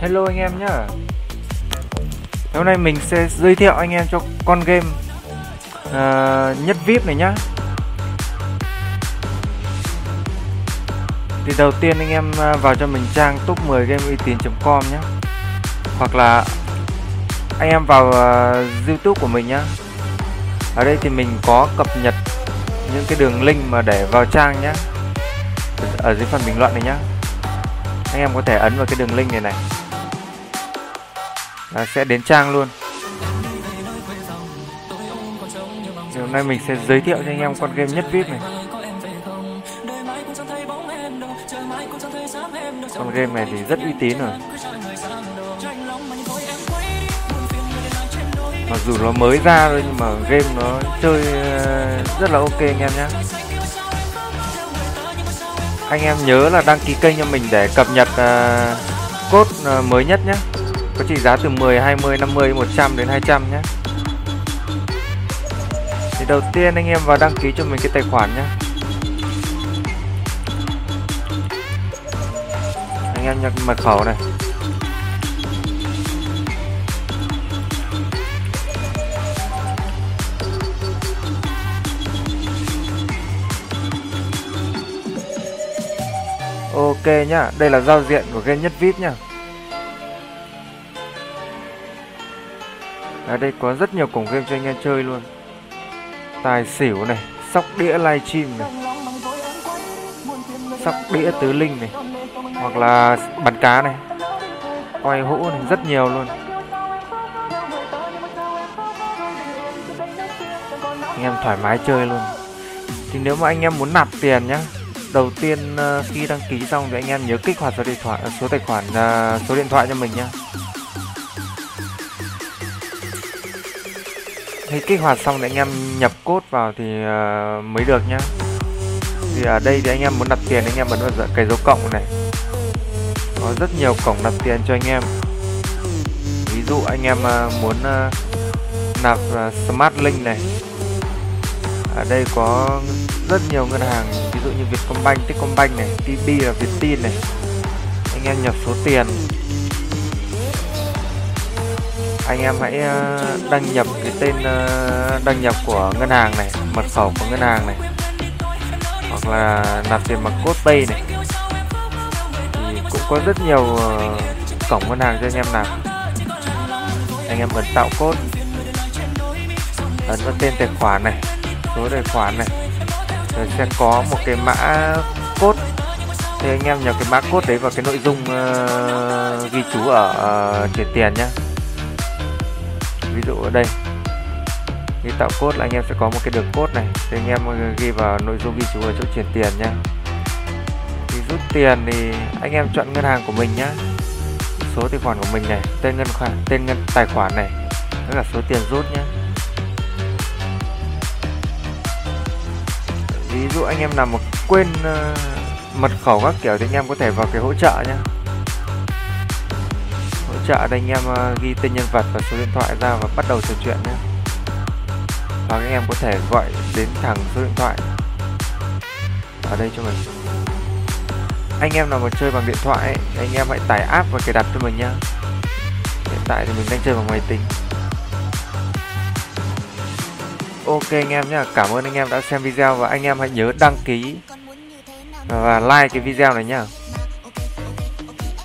Hello anh em nhá. Hôm nay mình sẽ giới thiệu anh em cho con game uh, nhất VIP này nhá. Thì đầu tiên anh em ờ, vào cho mình trang top 10 game uy tín.com nhé Hoặc là anh em vào uh, youtube của mình nhá. Ở đây thì mình có cập nhật những cái đường link mà để vào trang nhá. Ở dưới phần bình luận này nhá. Anh em có thể ấn vào cái đường link này này. Là sẽ đến trang luôn. Thì hôm nay mình sẽ giới thiệu cho anh em con game nhất vip này. Con game này thì rất uy tín rồi. Mặc dù nó mới ra thôi, nhưng mà game nó chơi ờ, rất là ok anh em nhé anh em nhớ là đăng ký kênh cho mình để cập nhật uh, cốt uh, mới nhất nhé. Có trị giá từ 10, 20, 50, 100 đến 200 nhé. Thì đầu tiên anh em vào đăng ký cho mình cái tài khoản nhé. Anh em nhập mật khẩu này. Ok nhá, đây là giao diện của game nhất VIP nhá. Ở đây có rất nhiều cổng game cho anh em chơi luôn. Tài xỉu này sóc đĩa livestream này sóc đĩa tứ linh này hoặc là bắn cá này quay hũ này rất nhiều luôn. Anh em thoải mái chơi luôn. Thì nếu mà anh em muốn nạp tiền nhá đầu tiên ờ, khi đăng ký xong thì anh em nhớ kích hoạt số điện thoại số tài khoản ờ, số điện thoại cho mình nhá. Khi kích hoạt xong thì anh em nhập cốt vào thì uh, mới được nhá. Thì ở đây thì anh em muốn đặt tiền anh em ấn vào cái dấu cộng này. Có rất nhiều cổng đặt tiền cho anh em. Ví dụ anh em uh, muốn uh, nạp uh, smart link này ở đây có rất nhiều ngân hàng ví dụ như Vietcombank, Techcombank này, TP là Vietin này. Anh em nhập số tiền. Anh em hãy ờ, đăng nhập cái tên ờ, đăng nhập của ngân hàng này mật khẩu của ngân hàng này. Hoặc là nạp tiền bằng code pay này. Thì cũng có rất nhiều ờ, cổng ngân hàng cho anh em nạp. Anh em ấn tạo code. Ấn vào tên tài khoản này số tài khoản này. Rồi sẽ có một cái mã cốt thì anh em nhập cái mã cốt đấy vào cái nội dung uh, ghi chú ở ờ, uh, chuyển tiền nhé ví dụ ở đây. Khi tạo cốt là anh em sẽ có một cái đường cốt này. Thì anh em ghi vào nội dung ghi chú ở chỗ chuyển tiền nhá. Thì rút tiền thì anh em chọn ngân hàng của mình nhá. Số tài khoản của mình này tên ngân khoản tên ngân tài khoản này. Đó là số tiền rút nhá. Ví dụ anh em nào mà quên uh, mật khẩu các kiểu thì anh em có thể vào cái hỗ trợ nhé, hỗ trợ đây anh em uh, ghi tên nhân vật và số điện thoại ra và bắt đầu trò chuyện nhé và các em có thể gọi đến thẳng số điện thoại. Ở đây cho mình. Anh em nào mà chơi bằng điện thoại ấy, anh em hãy tải app và cài đặt cho mình nhá. Hiện tại thì mình đang chơi bằng máy tính ok anh em nhé cảm ơn anh em đã xem video và anh em hãy nhớ đăng ký và like cái video này nhá.